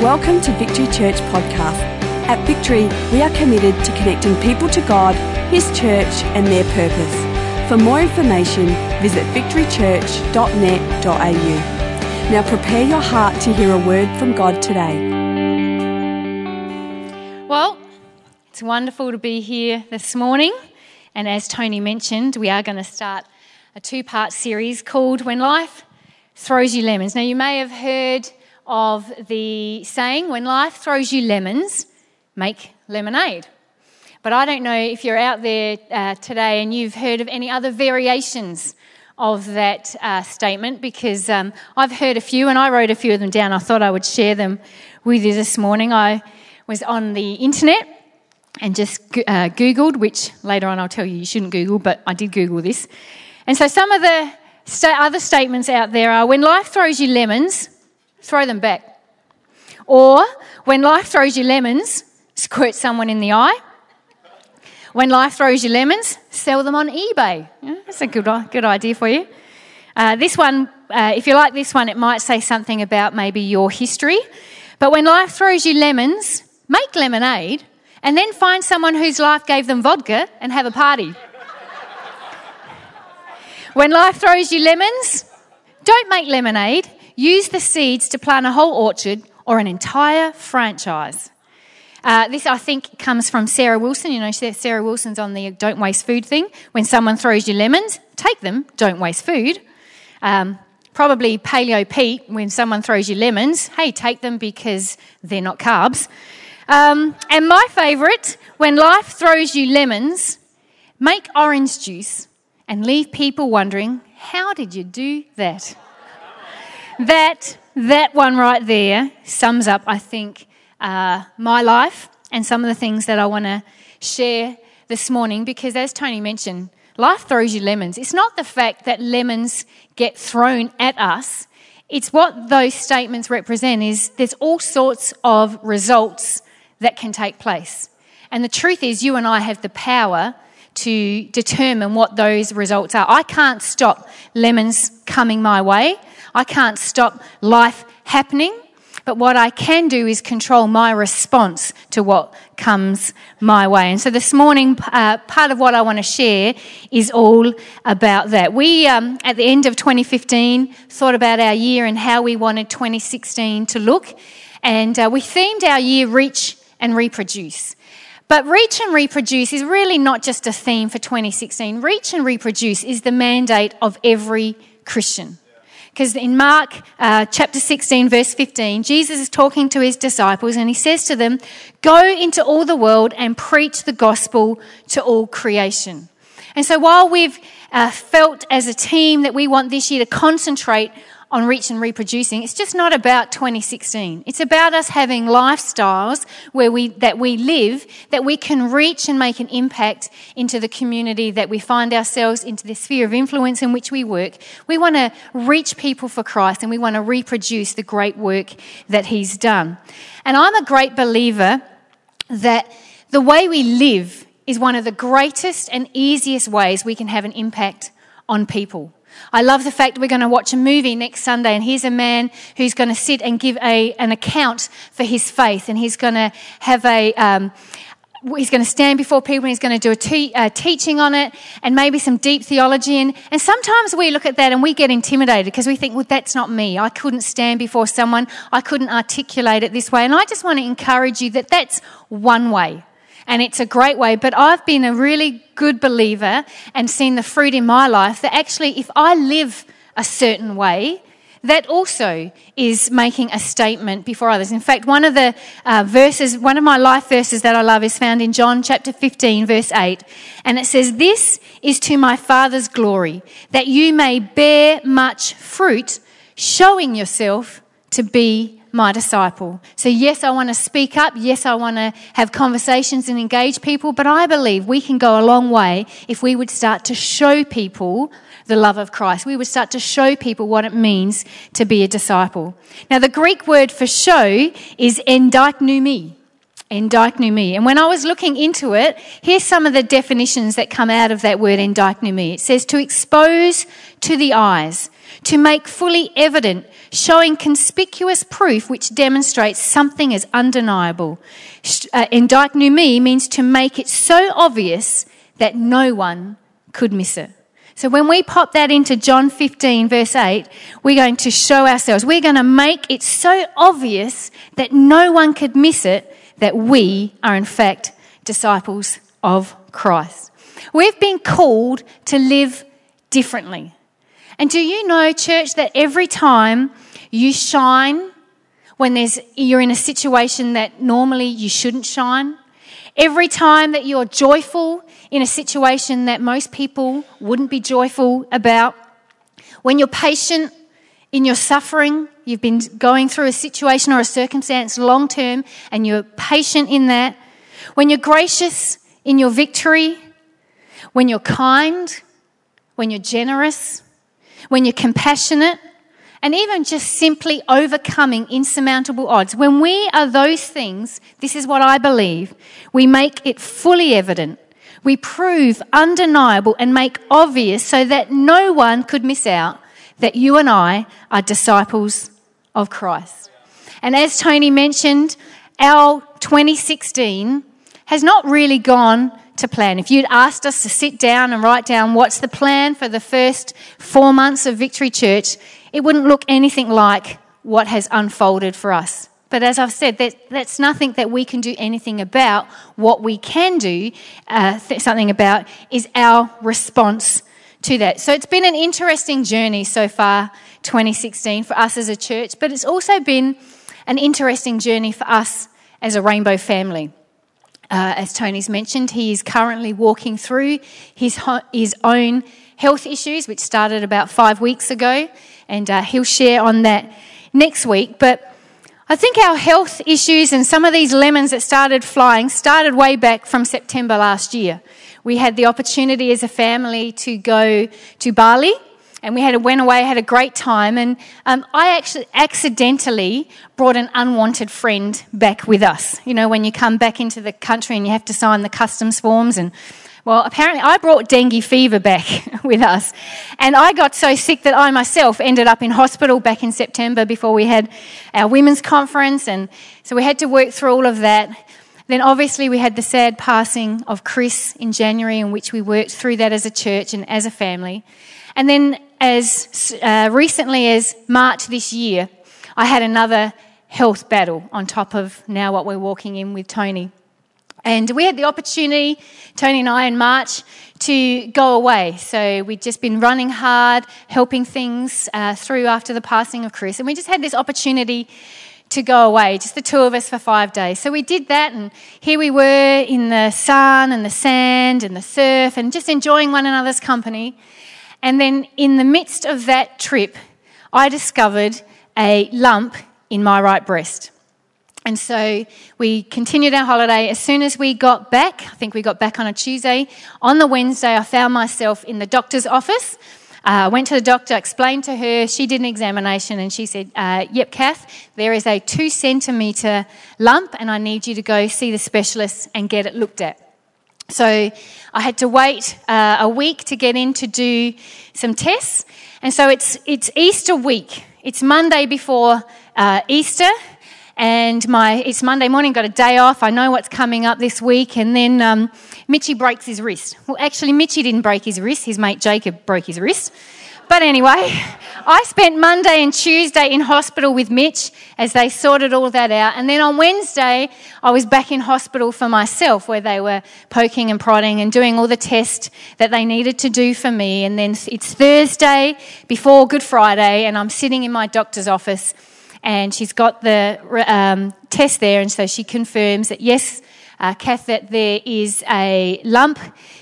Welcome to Victory Church Podcast. At Victory, we are committed to connecting people to God, His church, and their purpose. For more information, visit victorychurch.net.au. Now prepare your heart to hear a word from God today. Well, it's wonderful to be here this morning. And as Tony mentioned, we are going to start a two part series called When Life Throws You Lemons. Now, you may have heard of the saying, when life throws you lemons, make lemonade. But I don't know if you're out there uh, today and you've heard of any other variations of that uh, statement because um, I've heard a few and I wrote a few of them down. I thought I would share them with you this morning. I was on the internet and just uh, Googled, which later on I'll tell you you shouldn't Google, but I did Google this. And so some of the other statements out there are when life throws you lemons, throw them back. Or when life throws you lemons, squirt someone in the eye. When life throws you lemons, sell them on eBay. Yeah, that's a good, good idea for you. Uh, this one, uh, if you like this one, it might say something about maybe your history. But when life throws you lemons, make lemonade and then find someone whose life gave them vodka and have a party. when life throws you lemons, don't make lemonade, use the seeds to plant a whole orchard or an entire franchise. Uh, this, I think, comes from Sarah Wilson. You know, Sarah Wilson's on the don't waste food thing. When someone throws you lemons, take them, don't waste food. Um, probably Paleo Pete, when someone throws you lemons, hey, take them because they're not carbs. Um, and my favourite, when life throws you lemons, make orange juice and leave people wondering, how did you do that? That, that one right there sums up, I think, uh, my life and some of the things that I want to share this morning because, as Tony mentioned, life throws you lemons. It's not the fact that lemons get thrown at us, it's what those statements represent is there's all sorts of results that can take place. And the truth is you and I have the power to determine what those results are. I can't stop lemons coming my way. I can't stop life happening. But what I can do is control my response to what comes my way. And so this morning, uh, part of what I want to share is all about that. We, um, at the end of 2015, thought about our year and how we wanted 2016 to look. And uh, we themed our year Reach and Reproduce. But reach and reproduce is really not just a theme for 2016. Reach and reproduce is the mandate of every Christian. Because in Mark uh, chapter 16, verse 15, Jesus is talking to his disciples and he says to them, Go into all the world and preach the gospel to all creation. And so while we've uh, felt as a team that we want this year to concentrate on reach and reproducing, it's just not about 2016. It's about us having lifestyles where we, that we live, that we can reach and make an impact into the community that we find ourselves, into the sphere of influence in which we work. We want to reach people for Christ and we want to reproduce the great work that He's done. And I'm a great believer that the way we live is one of the greatest and easiest ways we can have an impact on people. I love the fact we're going to watch a movie next Sunday, and here's a man who's going to sit and give a, an account for his faith, and he's going to have a. Um, he's going to stand before people and he's going to do a te- uh, teaching on it and maybe some deep theology. And, and sometimes we look at that and we get intimidated because we think, well, that's not me. I couldn't stand before someone. I couldn't articulate it this way. And I just want to encourage you that that's one way and it's a great way. But I've been a really good believer and seen the fruit in my life that actually, if I live a certain way, that also is making a statement before others. In fact, one of the uh, verses, one of my life verses that I love is found in John chapter 15, verse 8. And it says, This is to my Father's glory, that you may bear much fruit, showing yourself to be my disciple. So, yes, I want to speak up. Yes, I want to have conversations and engage people. But I believe we can go a long way if we would start to show people the love of Christ. We would start to show people what it means to be a disciple. Now, the Greek word for show is endichnoumi. Endochnomy. And when I was looking into it, here's some of the definitions that come out of that word endochnomy. It says to expose to the eyes, to make fully evident, showing conspicuous proof which demonstrates something as undeniable. Uh, endochnomy means to make it so obvious that no one could miss it. So when we pop that into John 15, verse 8, we're going to show ourselves. We're going to make it so obvious that no one could miss it that we are, in fact, disciples of Christ. We've been called to live differently. And do you know, church, that every time you shine when there's, you're in a situation that normally you shouldn't shine, every time that you're joyful in a situation that most people wouldn't be joyful about, when you're patient in your suffering, you've been going through a situation or a circumstance long term and you're patient in that, when you're gracious in your victory, when you're kind, when you're generous, when you're compassionate, and even just simply overcoming insurmountable odds. When we are those things, this is what I believe, we make it fully evident we prove undeniable and make obvious so that no one could miss out that you and I are disciples of Christ. And as Tony mentioned, our 2016 has not really gone to plan. If you'd asked us to sit down and write down what's the plan for the first four months of Victory Church, it wouldn't look anything like what has unfolded for us. But as I've said, that, that's nothing that we can do anything about. What we can do uh, th- something about is our response to that. So it's been an interesting journey so far, 2016, for us as a church, but it's also been an interesting journey for us as a rainbow family. Uh, as Tony's mentioned, he is currently walking through his, ho- his own health issues, which started about five weeks ago, and uh, he'll share on that next week. But I think our health issues and some of these lemons that started flying started way back from September last year. We had the opportunity as a family to go to Bali and we had went away, had a great time, and um, I actually accidentally brought an unwanted friend back with us. You know, when you come back into the country and you have to sign the customs forms and well, apparently I brought dengue fever back with us. And I got so sick that I myself ended up in hospital back in September before we had our women's conference. And so we had to work through all of that. Then obviously we had the sad passing of Chris in January, in which we worked through that as a church and as a family. And then as uh, recently as March this year, I had another health battle on top of now what we're walking in with Tony. And we had the opportunity, Tony and I, in March, to go away. So we'd just been running hard, helping things uh, through after the passing of Chris. And we just had this opportunity to go away, just the two of us for five days. So we did that, and here we were in the sun and the sand and the surf and just enjoying one another's company. And then in the midst of that trip, I discovered a lump in my right breast. And so we continued our holiday. As soon as we got back, I think we got back on a Tuesday, on the Wednesday, I found myself in the doctor's office. I uh, went to the doctor, explained to her, she did an examination, and she said, uh, Yep, Kath, there is a two centimetre lump, and I need you to go see the specialist and get it looked at. So I had to wait uh, a week to get in to do some tests. And so it's, it's Easter week. It's Monday before uh, Easter and my it's Monday morning, got a day off. I know what's coming up this week, and then um, Mitchy breaks his wrist. Well, actually, Mitchy didn't break his wrist. His mate Jacob broke his wrist. But anyway, I spent Monday and Tuesday in hospital with Mitch as they sorted all that out. And then on Wednesday, I was back in hospital for myself where they were poking and prodding and doing all the tests that they needed to do for me. And then it's Thursday before Good Friday, and I'm sitting in my doctor's office and she's got the um, test there, and so she confirms that yes, uh, Kath, that there is a lump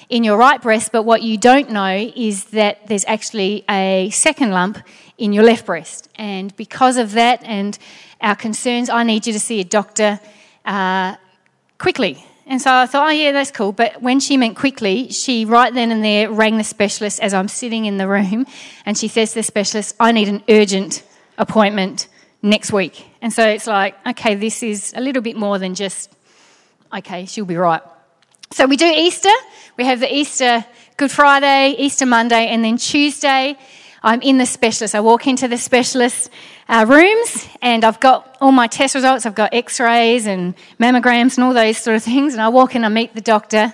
in your right breast, but what you don't know is that there's actually a second lump in your left breast. And because of that and our concerns, I need you to see a doctor uh, quickly. And so I thought, oh, yeah, that's cool. But when she meant quickly, she right then and there rang the specialist as I'm sitting in the room, and she says to the specialist, I need an urgent appointment next week. And so it's like, okay, this is a little bit more than just okay, she'll be right. So we do Easter. We have the Easter Good Friday, Easter Monday, and then Tuesday, I'm in the specialist. I walk into the specialist uh, rooms and I've got all my test results. I've got x rays and mammograms and all those sort of things. And I walk in, I meet the doctor,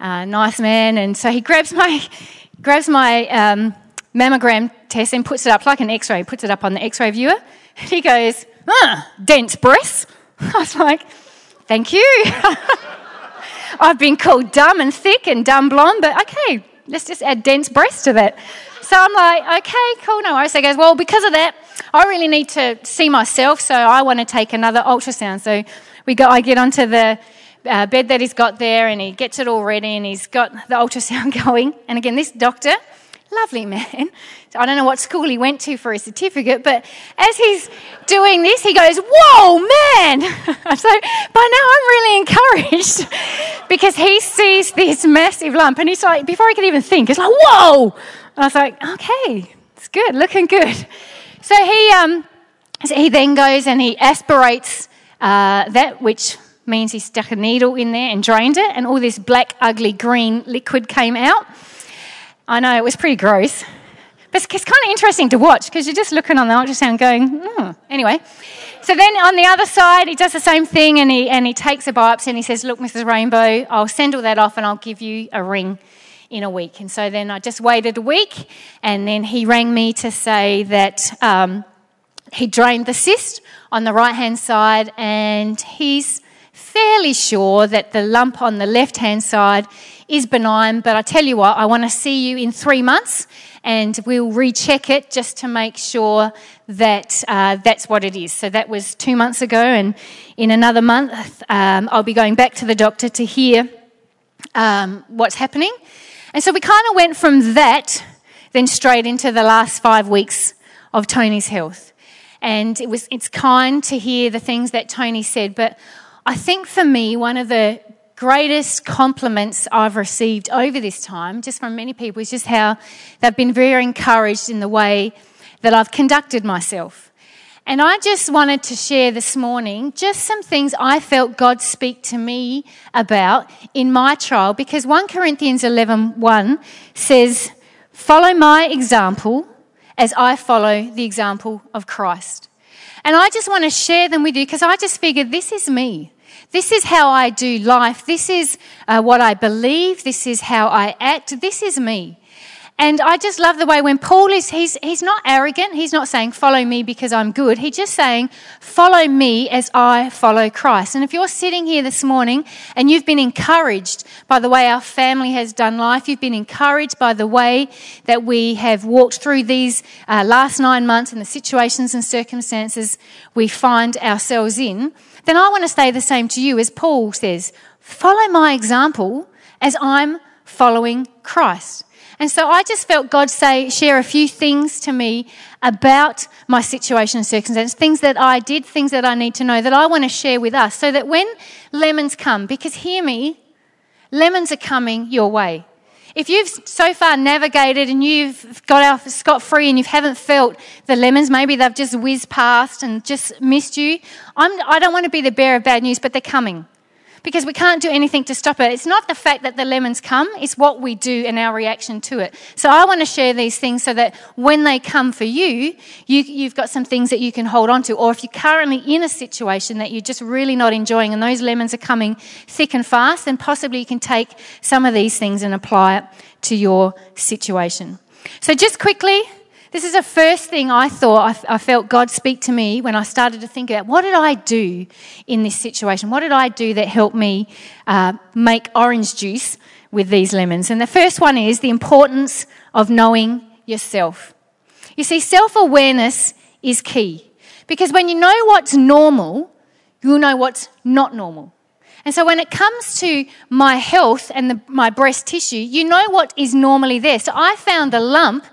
uh, nice man. And so he grabs my, grabs my um, mammogram test and puts it up like an x ray, puts it up on the x ray viewer. And he goes, ah, dense breasts. I was like, thank you. I've been called dumb and thick and dumb blonde, but okay, let's just add dense breasts to that. So I'm like, okay, cool, no worries. So he goes, well, because of that, I really need to see myself, so I want to take another ultrasound. So we go, I get onto the uh, bed that he's got there, and he gets it all ready, and he's got the ultrasound going. And again, this doctor, lovely man. I don't know what school he went to for his certificate, but as he's doing this, he goes, Whoa, man! so by now I'm really encouraged because he sees this massive lump and he's like, before he can even think, he's like, Whoa! And I was like, Okay, it's good, looking good. So he, um, so he then goes and he aspirates uh, that, which means he stuck a needle in there and drained it, and all this black, ugly green liquid came out. I know, it was pretty gross. But it's kind of interesting to watch because you're just looking on the ultrasound going, hmm. Anyway, so then on the other side, he does the same thing and he, and he takes a biopsy and he says, Look, Mrs. Rainbow, I'll send all that off and I'll give you a ring in a week. And so then I just waited a week and then he rang me to say that um, he drained the cyst on the right hand side and he's fairly sure that the lump on the left hand side is benign. But I tell you what, I want to see you in three months and we'll recheck it just to make sure that uh, that's what it is. So that was two months ago, and in another month, um, I'll be going back to the doctor to hear um, what's happening. And so we kind of went from that then straight into the last five weeks of Tony's health. And it was, it's kind to hear the things that Tony said, but I think for me, one of the greatest compliments I've received over this time, just from many people, is just how they've been very encouraged in the way that I've conducted myself. And I just wanted to share this morning just some things I felt God speak to me about in my trial because 1 Corinthians 11 1 says, Follow my example as I follow the example of Christ. And I just want to share them with you because I just figured this is me. This is how I do life. This is uh, what I believe. This is how I act. This is me. And I just love the way when Paul is, he's, he's not arrogant. He's not saying, follow me because I'm good. He's just saying, follow me as I follow Christ. And if you're sitting here this morning and you've been encouraged by the way our family has done life, you've been encouraged by the way that we have walked through these uh, last nine months and the situations and circumstances we find ourselves in, then I want to say the same to you as Paul says, follow my example as I'm following Christ. And so I just felt God say, share a few things to me about my situation and circumstance, things that I did, things that I need to know that I want to share with us so that when lemons come, because hear me, lemons are coming your way. If you've so far navigated and you've got out scot free and you haven't felt the lemons, maybe they've just whizzed past and just missed you, I'm, I don't want to be the bearer of bad news, but they're coming because we can't do anything to stop it. It's not the fact that the lemons come, it's what we do and our reaction to it. So I want to share these things so that when they come for you, you have got some things that you can hold on to. Or if you're currently in a situation that you're just really not enjoying and those lemons are coming thick and fast, then possibly you can take some of these things and apply it to your situation. So just quickly, this is the first thing I thought, I, I, felt God speak to me when I started to think about what did I do in this situation? What did I do that helped me uh, make orange juice with these lemons? And the first one is the importance of knowing yourself. You see, self awareness is key because when you know what's normal, you'll know what's not normal. And so when it comes to my health and the, my breast tissue, you know what is normally there. So I found a lump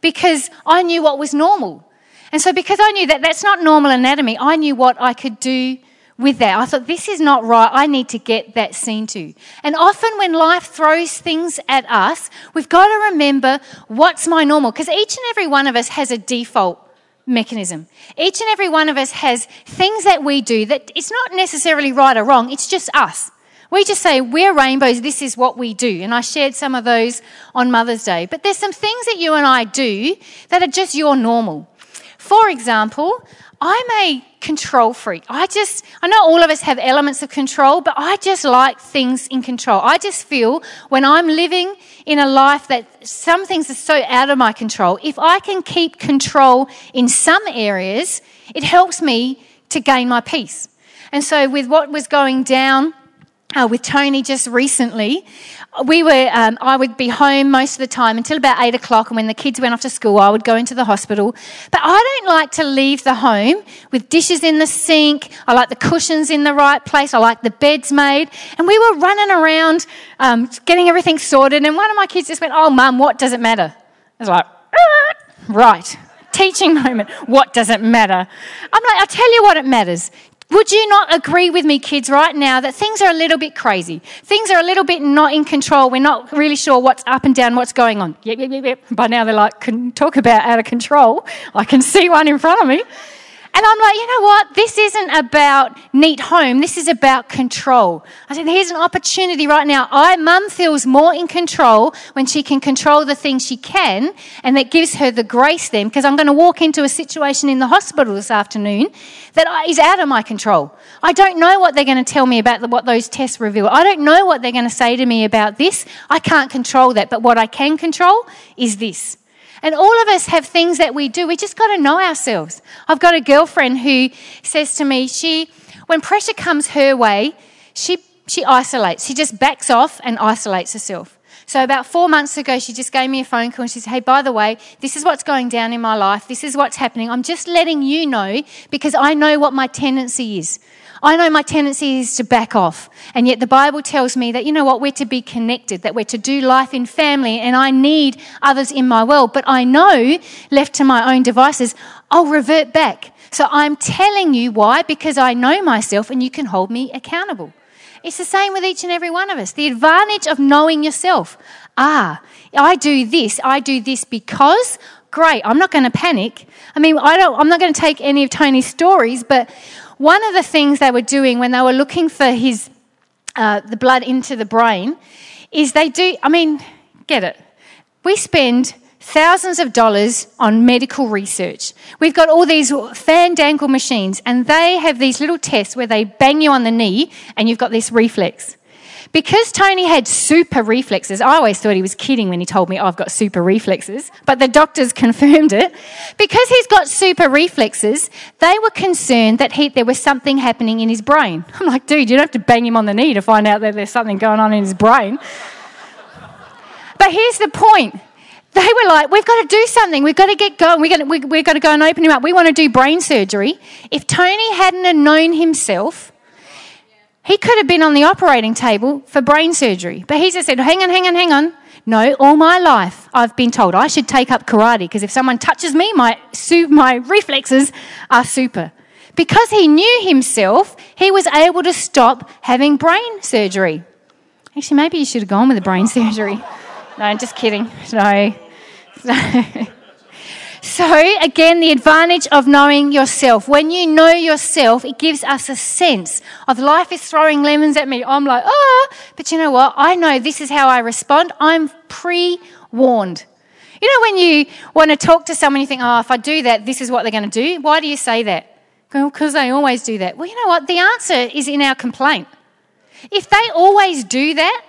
because I knew what was normal. And so, because I knew that that's not normal anatomy, I knew what I could do with that. I thought, this is not right. I need to get that seen to. And often, when life throws things at us, we've got to remember what's my normal. Because each and every one of us has a default mechanism. Each and every one of us has things that we do that it's not necessarily right or wrong, it's just us. We just say, we're rainbows, this is what we do. And I shared some of those on Mother's Day. But there's some things that you and I do that are just your normal. For example, I'm a control freak. I just, I know all of us have elements of control, but I just like things in control. I just feel when I'm living in a life that some things are so out of my control, if I can keep control in some areas, it helps me to gain my peace. And so, with what was going down uh, with Tony just recently, we were, um, I would be home most of the time until about eight o'clock, and when the kids went off to school, I would go into the hospital. But I don't like to leave the home with dishes in the sink. I like the cushions in the right place. I like the beds made. And we were running around um, getting everything sorted, and one of my kids just went, Oh, mum, what does it matter? I was like, Right, teaching moment. What does it matter? I'm like, I'll tell you what it matters. Would you not agree with me, kids, right now, that things are a little bit crazy? Things are a little bit not in control. We're not really sure what's up and down, what's going on. Yep, yep, yep, yep. By now they're like, can talk about out of control. I can see one in front of me. And I'm like, you know what? This isn't about neat home. This is about control. I said, here's an opportunity right now. I, mum feels more in control when she can control the things she can. And that gives her the grace then, because I'm going to walk into a situation in the hospital this afternoon that is out of my control. I don't know what they're going to tell me about what those tests reveal. I don't know what they're going to say to me about this. I can't control that. But what I can control is this. And all of us have things that we do. We just got to know ourselves. I've got a girlfriend who says to me, she, when pressure comes her way, she, she isolates. She just backs off and isolates herself. So about four months ago, she just gave me a phone call and she said, Hey, by the way, this is what's going down in my life. This is what's happening. I'm just letting you know because I know what my tendency is. I know my tendency is to back off. And yet the Bible tells me that, you know what, we're to be connected, that we're to do life in family, and I need others in my world. But I know, left to my own devices, I'll revert back. So I'm telling you why, because I know myself and you can hold me accountable. It's the same with each and every one of us. The advantage of knowing yourself. Ah, I do this, I do this because great, I'm not going to panic. I mean, I don't, I'm not going to take any of Tony's stories, but one of the things they were doing when they were looking for his, uh, the blood into the brain is they do, I mean, get it. We spend thousands of dollars on medical research. We've got all these fandangle machines, and they have these little tests where they bang you on the knee and you've got this reflex. Because Tony had super reflexes, I always thought he was kidding when he told me, oh, I've got super reflexes, but the doctors confirmed it. Because he's got super reflexes, they were concerned that he, there was something happening in his brain. I'm like, dude, you don't have to bang him on the knee to find out that there's something going on in his brain. But here's the point. They were like, we've got to do something. We've got to get going. We've got to, we, we've got to go and open him up. We want to do brain surgery. If Tony hadn't known himself, he could have been on the operating table for brain surgery, but he just said, hang on, hang on, hang on. No, all my life I've been told I should take up karate because if someone touches me, my, my reflexes are super. Because he knew himself, he was able to stop having brain surgery. Actually, maybe you should have gone with the brain surgery. No, just kidding. No. So, again, the advantage of knowing yourself. When you know yourself, it gives us a sense of life is throwing lemons at me. I'm like, oh, but you know what? I know this is how I respond. I'm pre warned. You know, when you want to talk to someone, you think, oh, if I do that, this is what they're going to do. Why do you say that? Because they always do that. Well, you know what? The answer is in our complaint. If they always do that,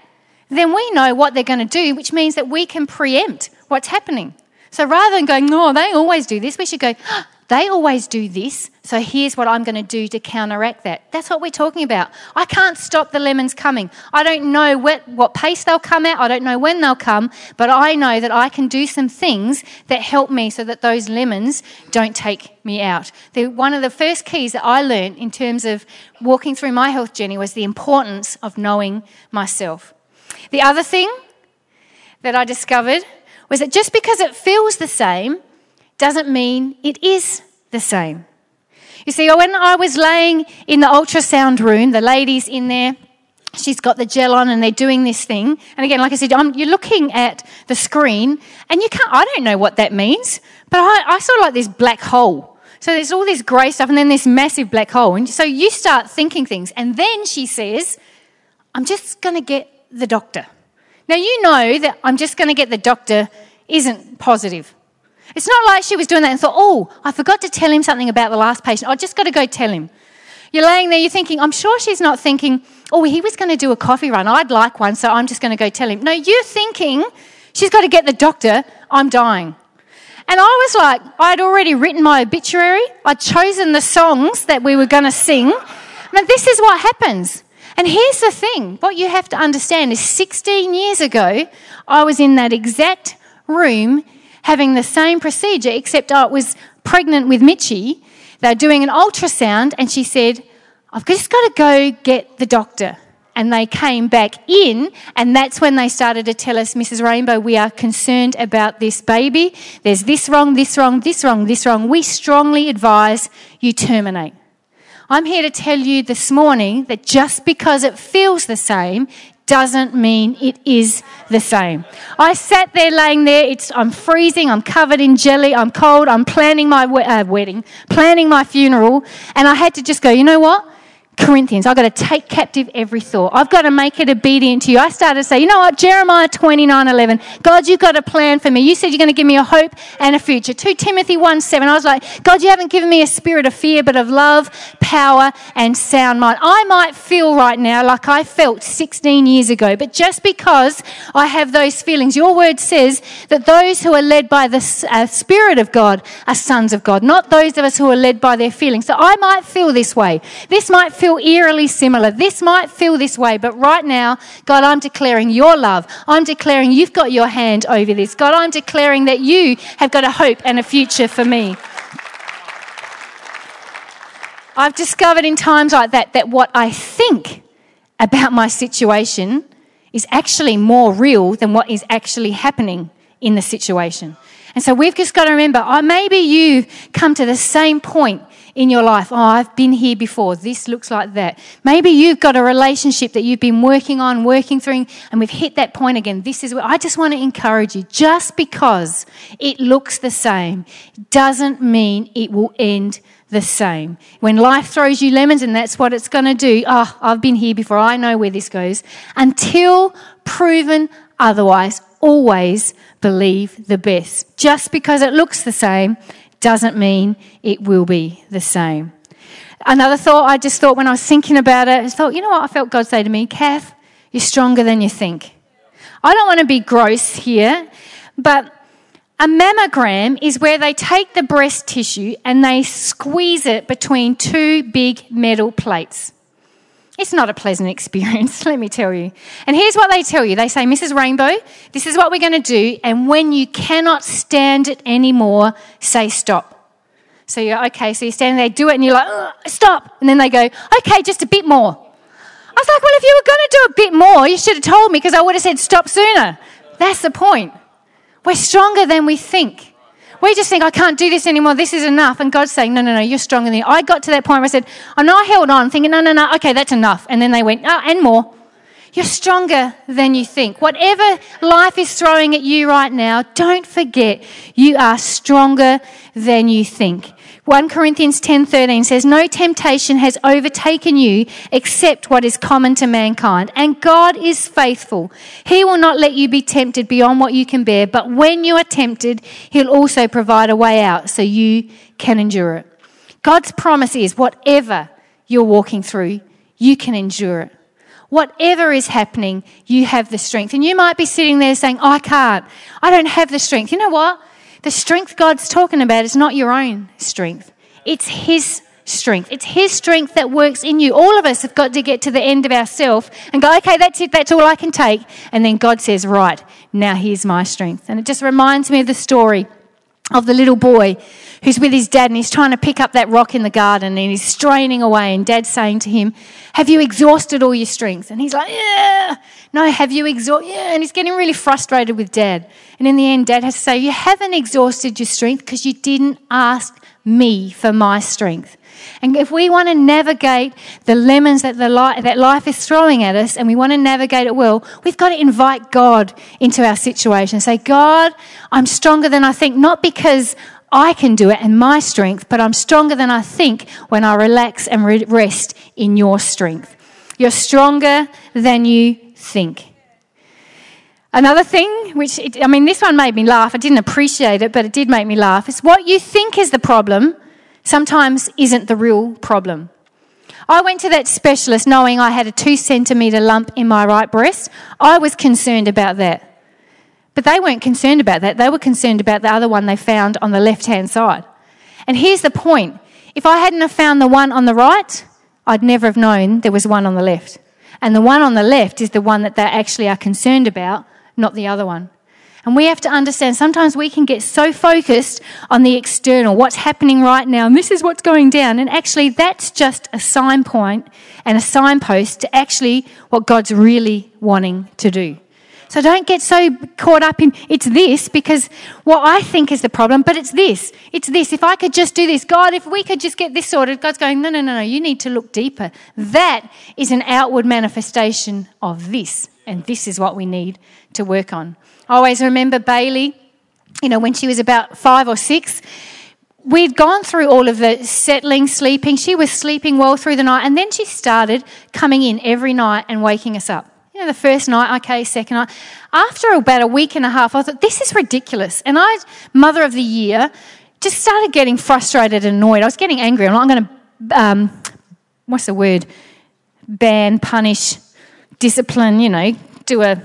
then we know what they're going to do, which means that we can preempt what's happening. So rather than going, no, they always do this, we should go, oh, they always do this. So here's what I'm going to do to counteract that. That's what we're talking about. I can't stop the lemons coming. I don't know what, what pace they'll come at. I don't know when they'll come, but I know that I can do some things that help me so that those lemons don't take me out. The, one of the first keys that I learned in terms of walking through my health journey was the importance of knowing myself. The other thing that I discovered was that just because it feels the same doesn't mean it is the same. You see, when I was laying in the ultrasound room, the ladies in there, she's got the gel on and they're doing this thing. And again, like I said, I'm, you're looking at the screen and you can't, I don't know what that means, but I, I saw like this black hole. So there's all this grey stuff and then this massive black hole. And so you start thinking things. And then she says, I'm just going to get the doctor. Now, you know that I'm just going to get the doctor isn't positive. It's not like she was doing that and thought, oh, I forgot to tell him something about the last patient. I just got to go tell him. You're laying there, you're thinking, I'm sure she's not thinking, oh, he was going to do a coffee run. I'd like one, so I'm just going to go tell him. No, you're thinking, she's got to get the doctor. I'm dying. And I was like, I'd already written my obituary, I'd chosen the songs that we were going to sing. Now, this is what happens. And here's the thing what you have to understand is 16 years ago, I was in that exact room having the same procedure, except I was pregnant with Mitchie. They're doing an ultrasound, and she said, I've just got to go get the doctor. And they came back in, and that's when they started to tell us, Mrs. Rainbow, we are concerned about this baby. There's this wrong, this wrong, this wrong, this wrong. We strongly advise you terminate. I'm here to tell you this morning that just because it feels the same doesn't mean it is the same. I sat there laying there, it's, I'm freezing, I'm covered in jelly, I'm cold, I'm planning my uh, wedding, planning my funeral, and I had to just go, you know what? Corinthians. I've got to take captive every thought. I've got to make it obedient to you. I started to say, you know what, Jeremiah 29 11, God, you've got a plan for me. You said you're going to give me a hope and a future. 2 Timothy 1 7, I was like, God, you haven't given me a spirit of fear, but of love, power, and sound mind. I might feel right now like I felt 16 years ago, but just because I have those feelings, your word says that those who are led by the uh, Spirit of God are sons of God, not those of us who are led by their feelings. So I might feel this way. This might feel eerily similar. This might feel this way, but right now, God, I'm declaring your love. I'm declaring you've got your hand over this. God, I'm declaring that you have got a hope and a future for me. I've discovered in times like that that what I think about my situation is actually more real than what is actually happening in the situation. And so we've just got to remember, oh, maybe you've come to the same point in your life. Oh, I've been here before. This looks like that. Maybe you've got a relationship that you've been working on, working through, and we've hit that point again. This is where I just want to encourage you. Just because it looks the same doesn't mean it will end the same. When life throws you lemons, and that's what it's going to do, oh, I've been here before. I know where this goes. Until proven otherwise, always believe the best. Just because it looks the same doesn't mean it will be the same. Another thought I just thought when I was thinking about it, I thought, you know what I felt God say to me? Kath, you're stronger than you think. I don't want to be gross here, but a mammogram is where they take the breast tissue and they squeeze it between two big metal plates. It's not a pleasant experience, let me tell you. And here's what they tell you they say, Mrs. Rainbow, this is what we're going to do, and when you cannot stand it anymore, say stop. So you're okay, so you're standing there, do it, and you're like, stop. And then they go, okay, just a bit more. I was like, well, if you were going to do a bit more, you should have told me because I would have said stop sooner. That's the point. We're stronger than we think. We just think, I can't do this anymore. This is enough. And God's saying, no, no, no, you're stronger than me. I got to that point where I said, and I held on thinking, no, no, no, okay, that's enough. And then they went, oh, and more. You're stronger than you think. Whatever life is throwing at you right now, don't forget you are stronger than you think. 1 Corinthians 10:13 says no temptation has overtaken you except what is common to mankind and God is faithful. He will not let you be tempted beyond what you can bear, but when you are tempted, he'll also provide a way out so you can endure it. God's promise is whatever you're walking through, you can endure it. Whatever is happening, you have the strength. And you might be sitting there saying, I can't. I don't have the strength. You know what? The strength God's talking about is not your own strength, it's His strength. It's His strength that works in you. All of us have got to get to the end of ourself and go, okay, that's it, that's all I can take. And then God says, right, now here's my strength. And it just reminds me of the story of the little boy who's with his dad and he's trying to pick up that rock in the garden and he's straining away and dad's saying to him, have you exhausted all your strength? And he's like, yeah. No, have you exhausted? Yeah. And he's getting really frustrated with dad. And in the end, dad has to say, you haven't exhausted your strength because you didn't ask me for my strength. And if we want to navigate the lemons that, the li- that life is throwing at us and we want to navigate it well, we've got to invite God into our situation. Say, God, I'm stronger than I think, not because I can do it and my strength, but I'm stronger than I think when I relax and rest in your strength. You're stronger than you think. Another thing, which, it, I mean, this one made me laugh. I didn't appreciate it, but it did make me laugh. Is what you think is the problem sometimes isn't the real problem. I went to that specialist knowing I had a two centimetre lump in my right breast. I was concerned about that. But they weren't concerned about that. They were concerned about the other one they found on the left hand side. And here's the point if I hadn't have found the one on the right, I'd never have known there was one on the left. And the one on the left is the one that they actually are concerned about not the other one. And we have to understand sometimes we can get so focused on the external, what's happening right now, and this is what's going down. And actually, that's just a sign point and a signpost to actually what God's really wanting to do. So don't get so caught up in it's this because what I think is the problem, but it's this. It's this. If I could just do this, God, if we could just get this sorted, God's going, no, no, no, no, you need to look deeper. That is an outward manifestation of this. And this is what we need to work on. I always remember Bailey, you know, when she was about five or six, we'd gone through all of the settling, sleeping. She was sleeping well through the night, and then she started coming in every night and waking us up. You know, the first night, okay, second night. After about a week and a half, I thought, this is ridiculous. And I, Mother of the Year, just started getting frustrated and annoyed. I was getting angry. I'm not going to, um, what's the word? Ban, punish, discipline, you know, do a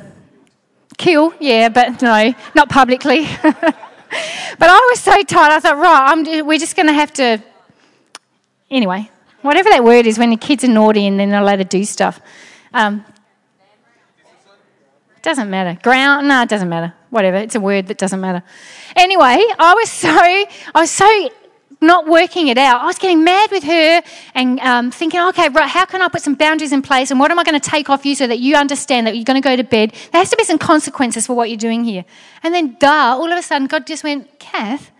kill, yeah, but no, not publicly. but I was so tired, I thought, right, I'm, we're just going to have to. Anyway, whatever that word is when the kids are naughty and then they're allowed to do stuff. Um, doesn't matter. Ground? No, it doesn't matter. Whatever. It's a word that doesn't matter. Anyway, I was so I was so not working it out. I was getting mad with her and um, thinking, okay, right, how can I put some boundaries in place and what am I going to take off you so that you understand that you're going to go to bed? There has to be some consequences for what you're doing here. And then, duh, all of a sudden, God just went, Kath,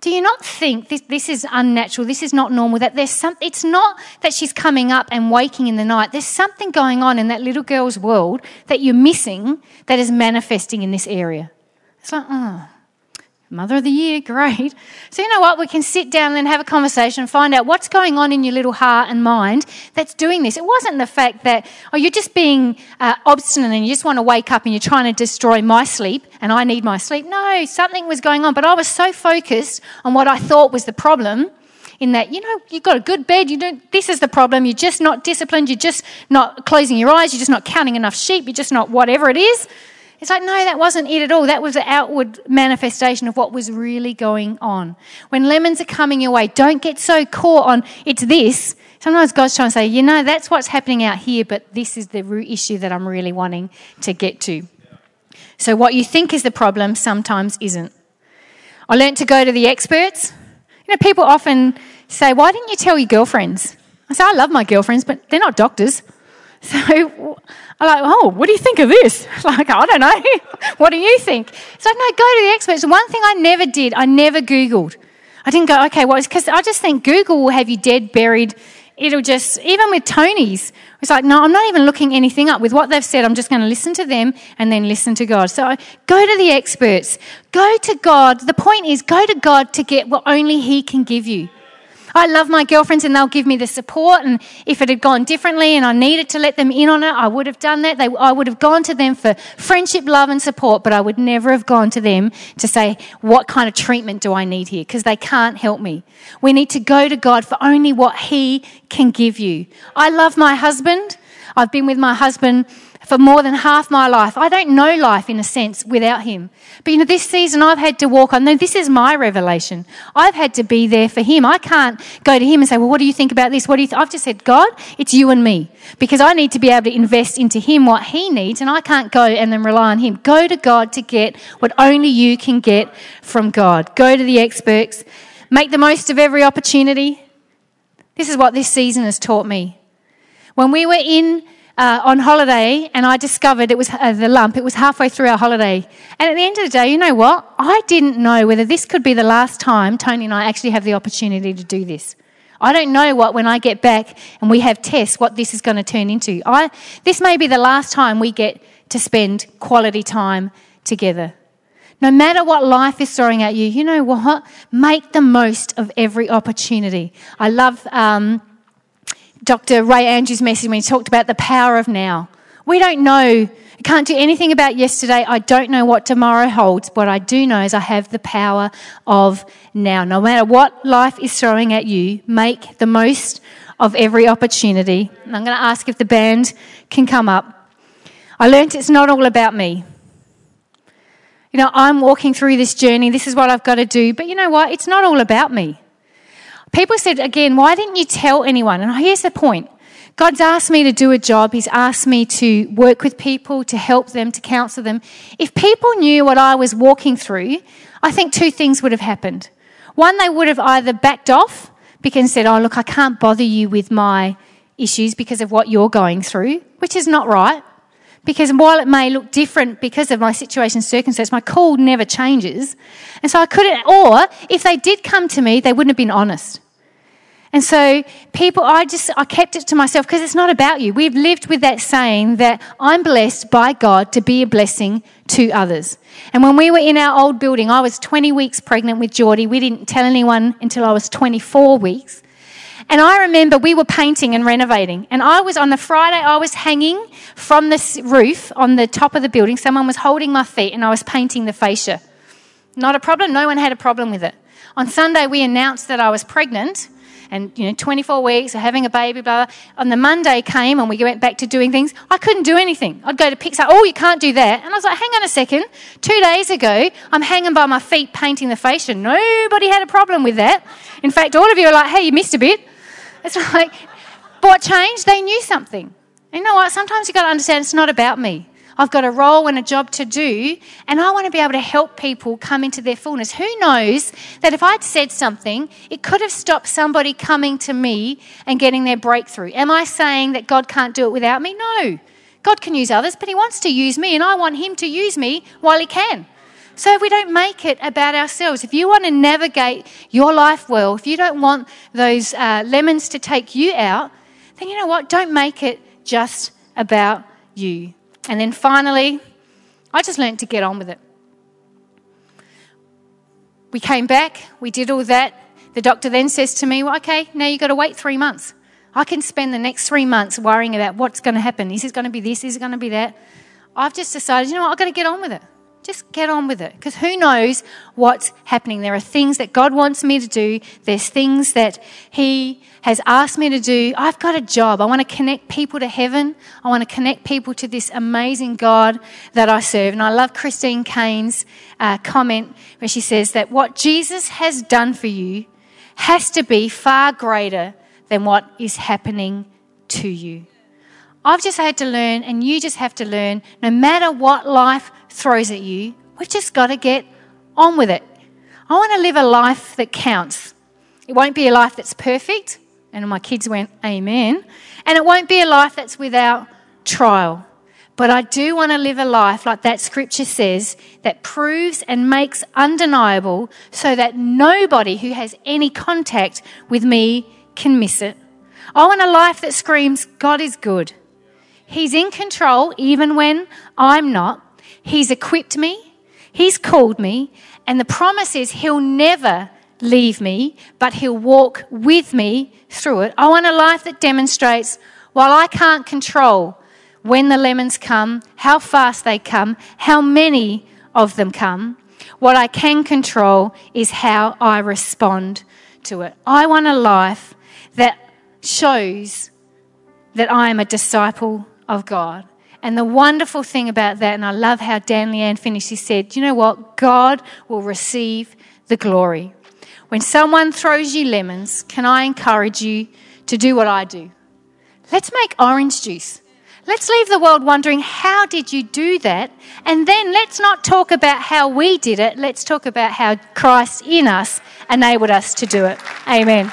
do you not think this, this is unnatural? This is not normal? That there's some, it's not that she's coming up and waking in the night. There's something going on in that little girl's world that you're missing that is manifesting in this area. It's like, oh, Mother of the Year, great. So, you know what? We can sit down and have a conversation and find out what's going on in your little heart and mind that's doing this. It wasn't the fact that, oh, you're just being uh, obstinate and you just want to wake up and you're trying to destroy my sleep and I need my sleep. No, something was going on. But I was so focused on what I thought was the problem in that, you know, you've got a good bed, you don't, this is the problem, you're just not disciplined, you're just not closing your eyes, you're just not counting enough sheep, you're just not whatever it is. It's like, no, that wasn't it at all. That was the outward manifestation of what was really going on. When lemons are coming your way, don't get so caught on it's this. Sometimes God's trying to say, you know, that's what's happening out here, but this is the root issue that I'm really wanting to get to. So, what you think is the problem sometimes isn't. I learned to go to the experts. You know, people often say, why didn't you tell your girlfriends? I say, I love my girlfriends, but they're not doctors. So I'm like, oh, what do you think of this? Like, I don't know. what do you think? So no, go to the experts. One thing I never did, I never Googled. I didn't go, okay, well, because I just think Google will have you dead, buried. It'll just, even with Tony's, it's like, no, I'm not even looking anything up. With what they've said, I'm just going to listen to them and then listen to God. So go to the experts. Go to God. The point is, go to God to get what only He can give you. I love my girlfriends and they'll give me the support. And if it had gone differently and I needed to let them in on it, I would have done that. They, I would have gone to them for friendship, love, and support, but I would never have gone to them to say, What kind of treatment do I need here? Because they can't help me. We need to go to God for only what He can give you. I love my husband. I've been with my husband for more than half my life. I don't know life in a sense without him. But you know, this season I've had to walk on. This is my revelation. I've had to be there for him. I can't go to him and say, well, what do you think about this? What do you th-? I've just said, God, it's you and me. Because I need to be able to invest into him what he needs and I can't go and then rely on him. Go to God to get what only you can get from God. Go to the experts. Make the most of every opportunity. This is what this season has taught me. When we were in uh, on holiday and I discovered it was uh, the lump. It was halfway through our holiday. And at the end of the day, you know what? I didn't know whether this could be the last time Tony and I actually have the opportunity to do this. I don't know what when I get back and we have tests what this is going to turn into. I, this may be the last time we get to spend quality time together. No matter what life is throwing at you, you know what? Make the most of every opportunity. I love um, Dr. Ray Andrews' message when he talked about the power of now. We don't know. Can't do anything about yesterday. I don't know what tomorrow holds. What I do know is I have the power of now. No matter what life is throwing at you, make the most of every opportunity. And I'm going to ask if the band can come up. I learned it's not all about me. You know, I'm walking through this journey. This is what I've got to do. But you know what? It's not all about me. People said again, why didn't you tell anyone? And here's the point God's asked me to do a job. He's asked me to work with people, to help them, to counsel them. If people knew what I was walking through, I think two things would have happened. One, they would have either backed off because said, Oh, look, I can't bother you with my issues because of what you're going through, which is not right. Because while it may look different because of my situation and circumstance, my call never changes. And so I couldn't, or if they did come to me, they wouldn't have been honest. And so people, I just, I kept it to myself because it's not about you. We've lived with that saying that I'm blessed by God to be a blessing to others. And when we were in our old building, I was 20 weeks pregnant with Geordie. We didn't tell anyone until I was 24 weeks. And I remember we were painting and renovating. And I was on the Friday, I was hanging from the roof on the top of the building. Someone was holding my feet and I was painting the fascia. Not a problem. No one had a problem with it. On Sunday, we announced that I was pregnant and you know 24 weeks having a baby blah, blah on the monday came and we went back to doing things i couldn't do anything i'd go to up oh you can't do that and i was like hang on a second two days ago i'm hanging by my feet painting the fascia nobody had a problem with that in fact all of you are like hey you missed a bit it's like, what changed? They knew something. You know what? Sometimes you've got to understand it's not about me. I've got a role and a job to do, and I want to be able to help people come into their fullness. Who knows that if I'd said something, it could have stopped somebody coming to me and getting their breakthrough? Am I saying that God can't do it without me? No. God can use others, but He wants to use me, and I want Him to use me while He can. So we don't make it about ourselves. If you want to navigate your life well, if you don't want those uh, lemons to take you out, then you know what? Don't make it just about you. And then finally, I just learned to get on with it. We came back, we did all that. The doctor then says to me, well, okay, now you've got to wait three months. I can spend the next three months worrying about what's going to happen. Is it going to be this? Is it going to be that? I've just decided, you know what, I've got to get on with it. Just get on with it because who knows what's happening. There are things that God wants me to do, there's things that He has asked me to do. I've got a job. I want to connect people to heaven, I want to connect people to this amazing God that I serve. And I love Christine Caine's uh, comment where she says that what Jesus has done for you has to be far greater than what is happening to you. I've just had to learn, and you just have to learn, no matter what life throws at you, we've just got to get on with it. I want to live a life that counts. It won't be a life that's perfect. And my kids went, Amen. And it won't be a life that's without trial. But I do want to live a life like that scripture says that proves and makes undeniable so that nobody who has any contact with me can miss it. I want a life that screams, God is good. He's in control even when I'm not. He's equipped me, He's called me, and the promise is He'll never leave me, but He'll walk with me through it. I want a life that demonstrates while I can't control when the lemons come, how fast they come, how many of them come, what I can control is how I respond to it. I want a life that shows that I am a disciple of God. And the wonderful thing about that, and I love how Dan Leanne finished, he said, you know what? God will receive the glory. When someone throws you lemons, can I encourage you to do what I do? Let's make orange juice. Let's leave the world wondering, how did you do that? And then let's not talk about how we did it. Let's talk about how Christ in us enabled us to do it. Amen.